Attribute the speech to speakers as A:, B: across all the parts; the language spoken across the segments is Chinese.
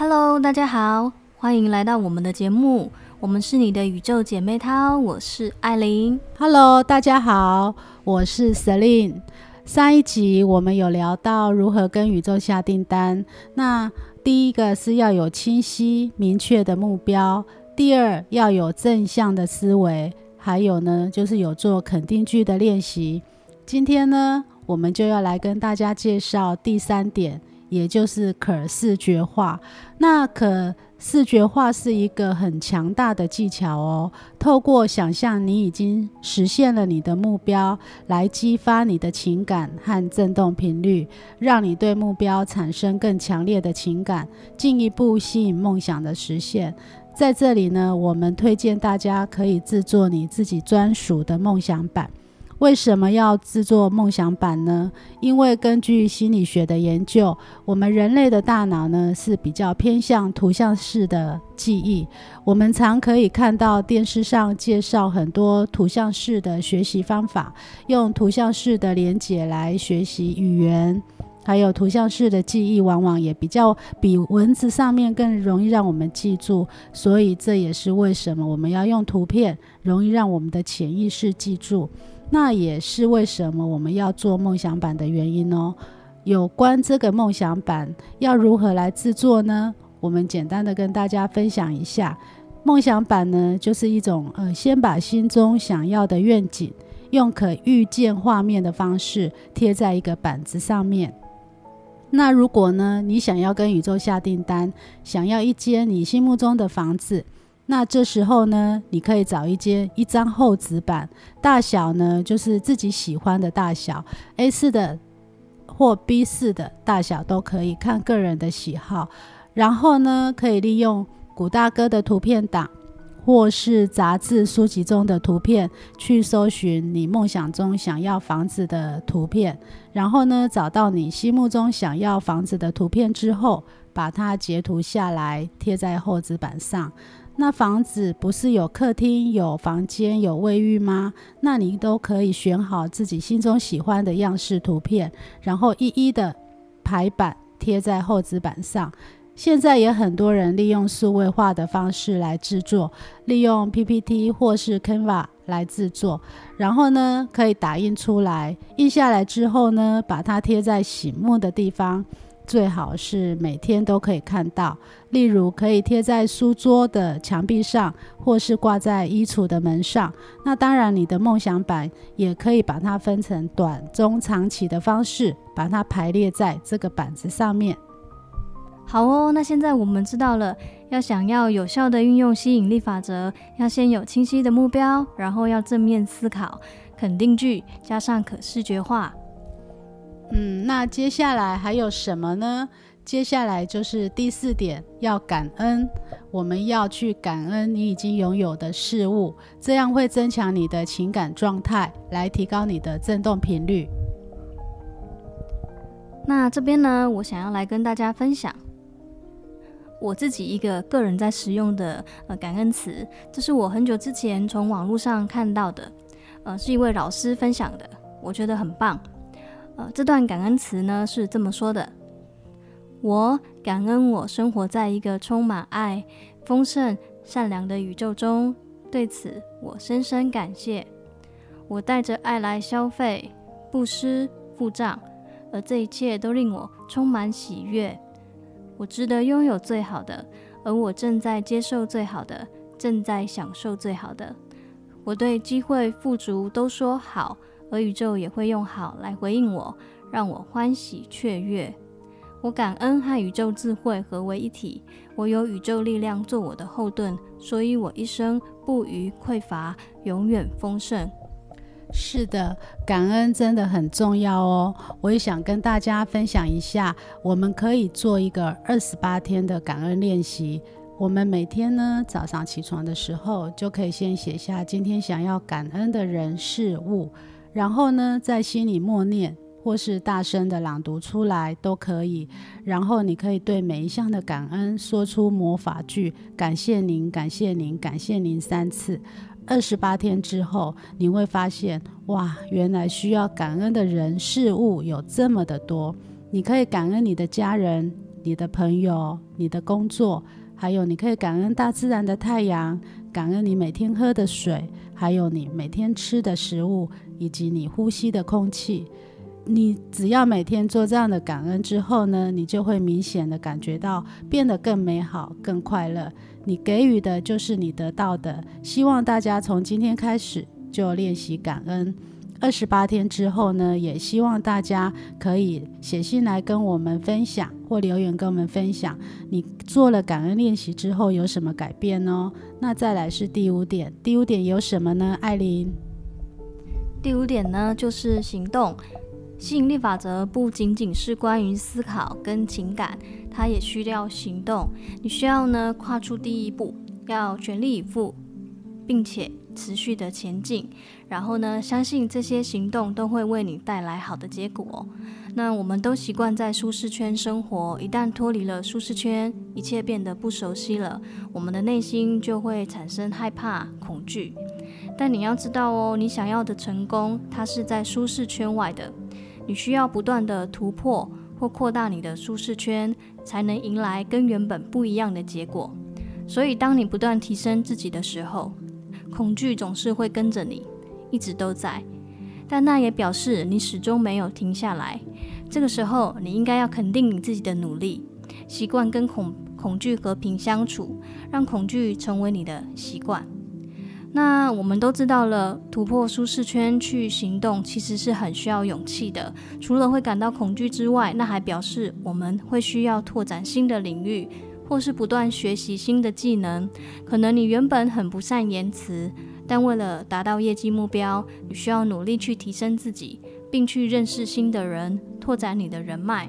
A: Hello，大家好，欢迎来到我们的节目。我们是你的宇宙姐妹淘，我是艾琳。
B: Hello，大家好，我是 Celine。上一集我们有聊到如何跟宇宙下订单。那第一个是要有清晰明确的目标，第二要有正向的思维，还有呢就是有做肯定句的练习。今天呢，我们就要来跟大家介绍第三点。也就是可视觉化，那可视觉化是一个很强大的技巧哦。透过想象你已经实现了你的目标，来激发你的情感和振动频率，让你对目标产生更强烈的情感，进一步吸引梦想的实现。在这里呢，我们推荐大家可以制作你自己专属的梦想版。为什么要制作梦想板呢？因为根据心理学的研究，我们人类的大脑呢是比较偏向图像式的记忆。我们常可以看到电视上介绍很多图像式的学习方法，用图像式的连结来学习语言，还有图像式的记忆，往往也比较比文字上面更容易让我们记住。所以这也是为什么我们要用图片，容易让我们的潜意识记住。那也是为什么我们要做梦想板的原因哦。有关这个梦想板要如何来制作呢？我们简单的跟大家分享一下。梦想板呢，就是一种呃，先把心中想要的愿景，用可预见画面的方式贴在一个板子上面。那如果呢，你想要跟宇宙下订单，想要一间你心目中的房子。那这时候呢，你可以找一间一张厚纸板，大小呢就是自己喜欢的大小，A4 的或 B4 的大小都可以，看个人的喜好。然后呢，可以利用古大哥的图片档，或是杂志书籍中的图片，去搜寻你梦想中想要房子的图片。然后呢，找到你心目中想要房子的图片之后，把它截图下来，贴在厚纸板上。那房子不是有客厅、有房间、有卫浴吗？那你都可以选好自己心中喜欢的样式图片，然后一一的排版贴在厚纸板上。现在也很多人利用数位化的方式来制作，利用 PPT 或是 Canva 来制作，然后呢，可以打印出来，印下来之后呢，把它贴在醒目的地方。最好是每天都可以看到，例如可以贴在书桌的墙壁上，或是挂在衣橱的门上。那当然，你的梦想板也可以把它分成短、中、长期的方式，把它排列在这个板子上面。
A: 好哦，那现在我们知道了，要想要有效地运用吸引力法则，要先有清晰的目标，然后要正面思考，肯定句加上可视觉化。
B: 嗯，那接下来还有什么呢？接下来就是第四点，要感恩。我们要去感恩你已经拥有的事物，这样会增强你的情感状态，来提高你的振动频率。
A: 那这边呢，我想要来跟大家分享我自己一个个人在使用的呃感恩词，这是我很久之前从网络上看到的，呃，是一位老师分享的，我觉得很棒。呃，这段感恩词呢是这么说的：我感恩我生活在一个充满爱、丰盛、善良的宇宙中，对此我深深感谢。我带着爱来消费、布施、付账，而这一切都令我充满喜悦。我值得拥有最好的，而我正在接受最好的，正在享受最好的。我对机会、富足都说好。而宇宙也会用好来回应我，让我欢喜雀跃。我感恩和宇宙智慧合为一体，我有宇宙力量做我的后盾，所以我一生不虞匮乏，永远丰盛。
B: 是的，感恩真的很重要哦。我也想跟大家分享一下，我们可以做一个二十八天的感恩练习。我们每天呢，早上起床的时候，就可以先写下今天想要感恩的人事物。然后呢，在心里默念，或是大声的朗读出来都可以。然后你可以对每一项的感恩说出魔法句：“感谢您，感谢您，感谢您”三次。二十八天之后，你会发现，哇，原来需要感恩的人事物有这么的多。你可以感恩你的家人、你的朋友、你的工作，还有你可以感恩大自然的太阳，感恩你每天喝的水，还有你每天吃的食物，以及你呼吸的空气。你只要每天做这样的感恩之后呢，你就会明显的感觉到变得更美好、更快乐。你给予的就是你得到的。希望大家从今天开始就练习感恩。二十八天之后呢，也希望大家可以写信来跟我们分享，或留言跟我们分享你做了感恩练习之后有什么改变哦。那再来是第五点，第五点有什么呢？艾琳，
A: 第五点呢就是行动。吸引力法则不仅仅是关于思考跟情感，它也需要行动。你需要呢跨出第一步，要全力以赴，并且持续的前进。然后呢，相信这些行动都会为你带来好的结果。那我们都习惯在舒适圈生活，一旦脱离了舒适圈，一切变得不熟悉了，我们的内心就会产生害怕、恐惧。但你要知道哦，你想要的成功，它是在舒适圈外的。你需要不断的突破或扩大你的舒适圈，才能迎来跟原本不一样的结果。所以，当你不断提升自己的时候，恐惧总是会跟着你，一直都在。但那也表示你始终没有停下来。这个时候，你应该要肯定你自己的努力，习惯跟恐恐惧和平相处，让恐惧成为你的习惯。那我们都知道了，突破舒适圈去行动，其实是很需要勇气的。除了会感到恐惧之外，那还表示我们会需要拓展新的领域，或是不断学习新的技能。可能你原本很不善言辞，但为了达到业绩目标，你需要努力去提升自己，并去认识新的人，拓展你的人脉。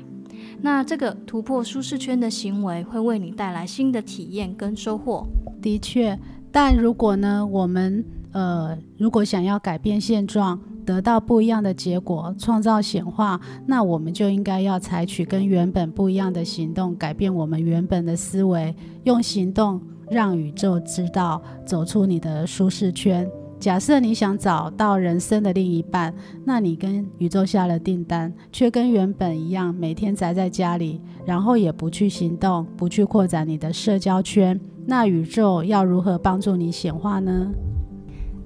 A: 那这个突破舒适圈的行为，会为你带来新的体验跟收获。
B: 的确。但如果呢，我们呃，如果想要改变现状，得到不一样的结果，创造显化，那我们就应该要采取跟原本不一样的行动，改变我们原本的思维，用行动让宇宙知道，走出你的舒适圈。假设你想找到人生的另一半，那你跟宇宙下了订单，却跟原本一样，每天宅在家里，然后也不去行动，不去扩展你的社交圈。那宇宙要如何帮助你显化呢？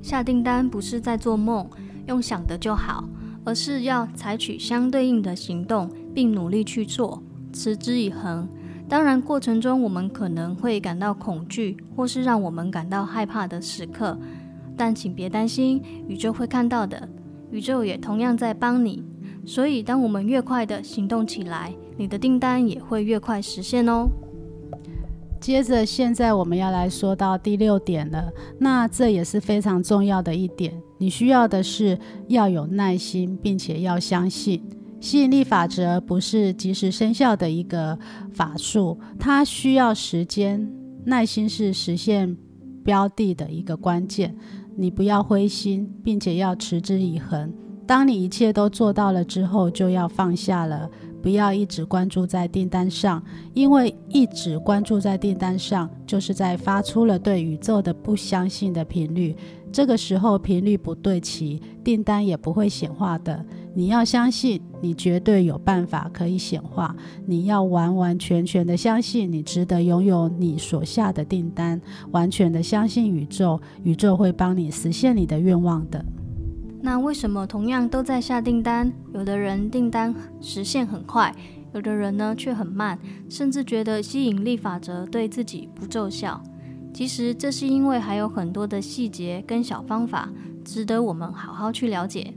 A: 下订单不是在做梦，用想的就好，而是要采取相对应的行动，并努力去做，持之以恒。当然，过程中我们可能会感到恐惧，或是让我们感到害怕的时刻，但请别担心，宇宙会看到的，宇宙也同样在帮你。所以，当我们越快的行动起来，你的订单也会越快实现哦。
B: 接着，现在我们要来说到第六点了。那这也是非常重要的一点。你需要的是要有耐心，并且要相信吸引力法则不是即时生效的一个法术，它需要时间。耐心是实现标的的一个关键。你不要灰心，并且要持之以恒。当你一切都做到了之后，就要放下了。不要一直关注在订单上，因为一直关注在订单上，就是在发出了对宇宙的不相信的频率。这个时候频率不对齐，订单也不会显化的。你要相信，你绝对有办法可以显化。你要完完全全的相信，你值得拥有你所下的订单，完全的相信宇宙，宇宙会帮你实现你的愿望的。
A: 那为什么同样都在下订单，有的人订单实现很快，有的人呢却很慢，甚至觉得吸引力法则对自己不奏效？其实这是因为还有很多的细节跟小方法值得我们好好去了解。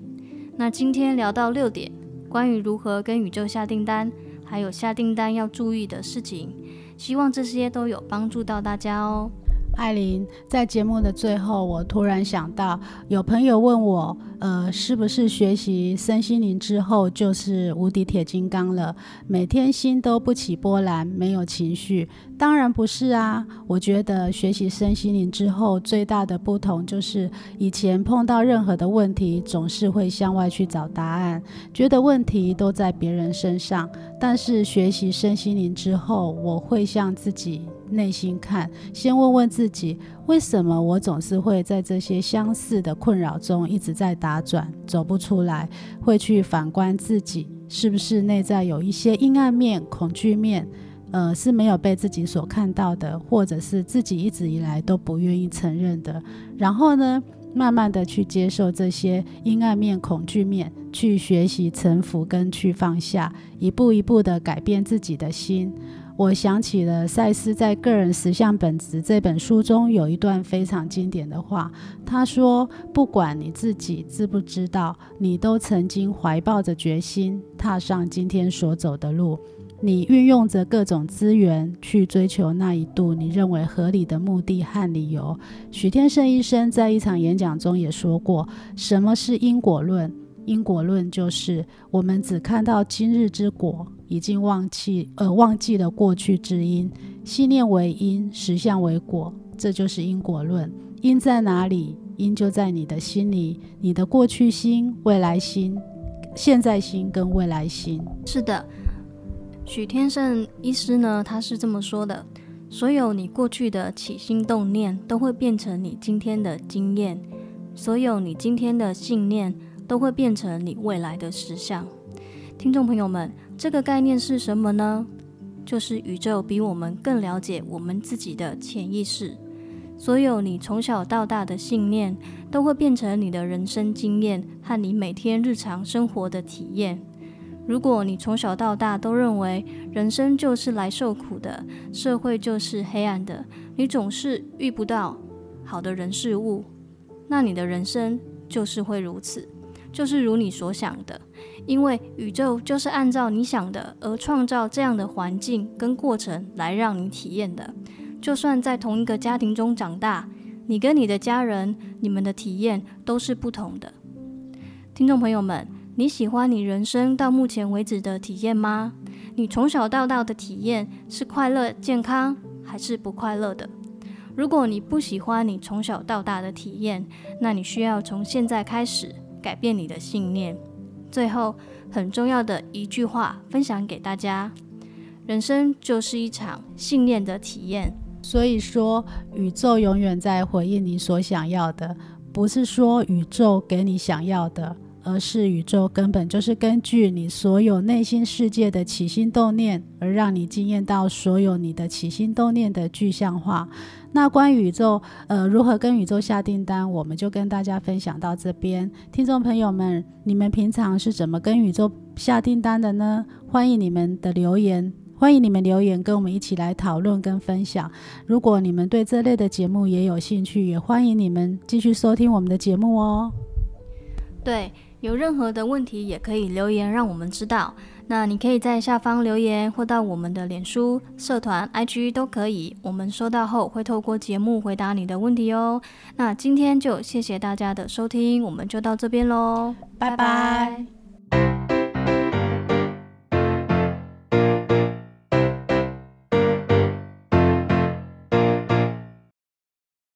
A: 那今天聊到六点，关于如何跟宇宙下订单，还有下订单要注意的事情，希望这些都有帮助到大家哦。
B: 艾琳，在节目的最后，我突然想到，有朋友问我，呃，是不是学习身心灵之后就是无敌铁金刚了？每天心都不起波澜，没有情绪？当然不是啊！我觉得学习身心灵之后，最大的不同就是，以前碰到任何的问题，总是会向外去找答案，觉得问题都在别人身上。但是学习身心灵之后，我会向自己。内心看，先问问自己，为什么我总是会在这些相似的困扰中一直在打转，走不出来？会去反观自己，是不是内在有一些阴暗面、恐惧面？呃，是没有被自己所看到的，或者是自己一直以来都不愿意承认的。然后呢，慢慢的去接受这些阴暗面、恐惧面，去学习臣服跟去放下，一步一步的改变自己的心。我想起了赛斯在《个人实相本质》这本书中有一段非常经典的话，他说：“不管你自己知不知道，你都曾经怀抱着决心，踏上今天所走的路。你运用着各种资源去追求那一度你认为合理的目的和理由。”许天胜医生在一场演讲中也说过：“什么是因果论？因果论就是我们只看到今日之果。”已经忘记，呃，忘记了过去之因。信念为因，实相为果，这就是因果论。因在哪里？因就在你的心里，你的过去心、未来心、现在心跟未来心。
A: 是的，许天胜医师呢，他是这么说的：所有你过去的起心动念，都会变成你今天的经验；所有你今天的信念，都会变成你未来的实相。听众朋友们。这个概念是什么呢？就是宇宙比我们更了解我们自己的潜意识。所有你从小到大的信念，都会变成你的人生经验和你每天日常生活的体验。如果你从小到大都认为人生就是来受苦的，社会就是黑暗的，你总是遇不到好的人事物，那你的人生就是会如此，就是如你所想的。因为宇宙就是按照你想的而创造这样的环境跟过程来让你体验的。就算在同一个家庭中长大，你跟你的家人，你们的体验都是不同的。听众朋友们，你喜欢你人生到目前为止的体验吗？你从小到大的体验是快乐、健康还是不快乐的？如果你不喜欢你从小到大的体验，那你需要从现在开始改变你的信念。最后，很重要的一句话分享给大家：人生就是一场信念的体验。
B: 所以说，宇宙永远在回应你所想要的，不是说宇宙给你想要的。而是宇宙根本就是根据你所有内心世界的起心动念，而让你惊验到所有你的起心动念的具象化。那关于宇宙，呃，如何跟宇宙下订单，我们就跟大家分享到这边。听众朋友们，你们平常是怎么跟宇宙下订单的呢？欢迎你们的留言，欢迎你们留言跟我们一起来讨论跟分享。如果你们对这类的节目也有兴趣，也欢迎你们继续收听我们的节目哦。
A: 对。有任何的问题也可以留言让我们知道。那你可以在下方留言，或到我们的脸书社团、IG 都可以。我们收到后会透过节目回答你的问题哦。那今天就谢谢大家的收听，我们就到这边喽，拜拜。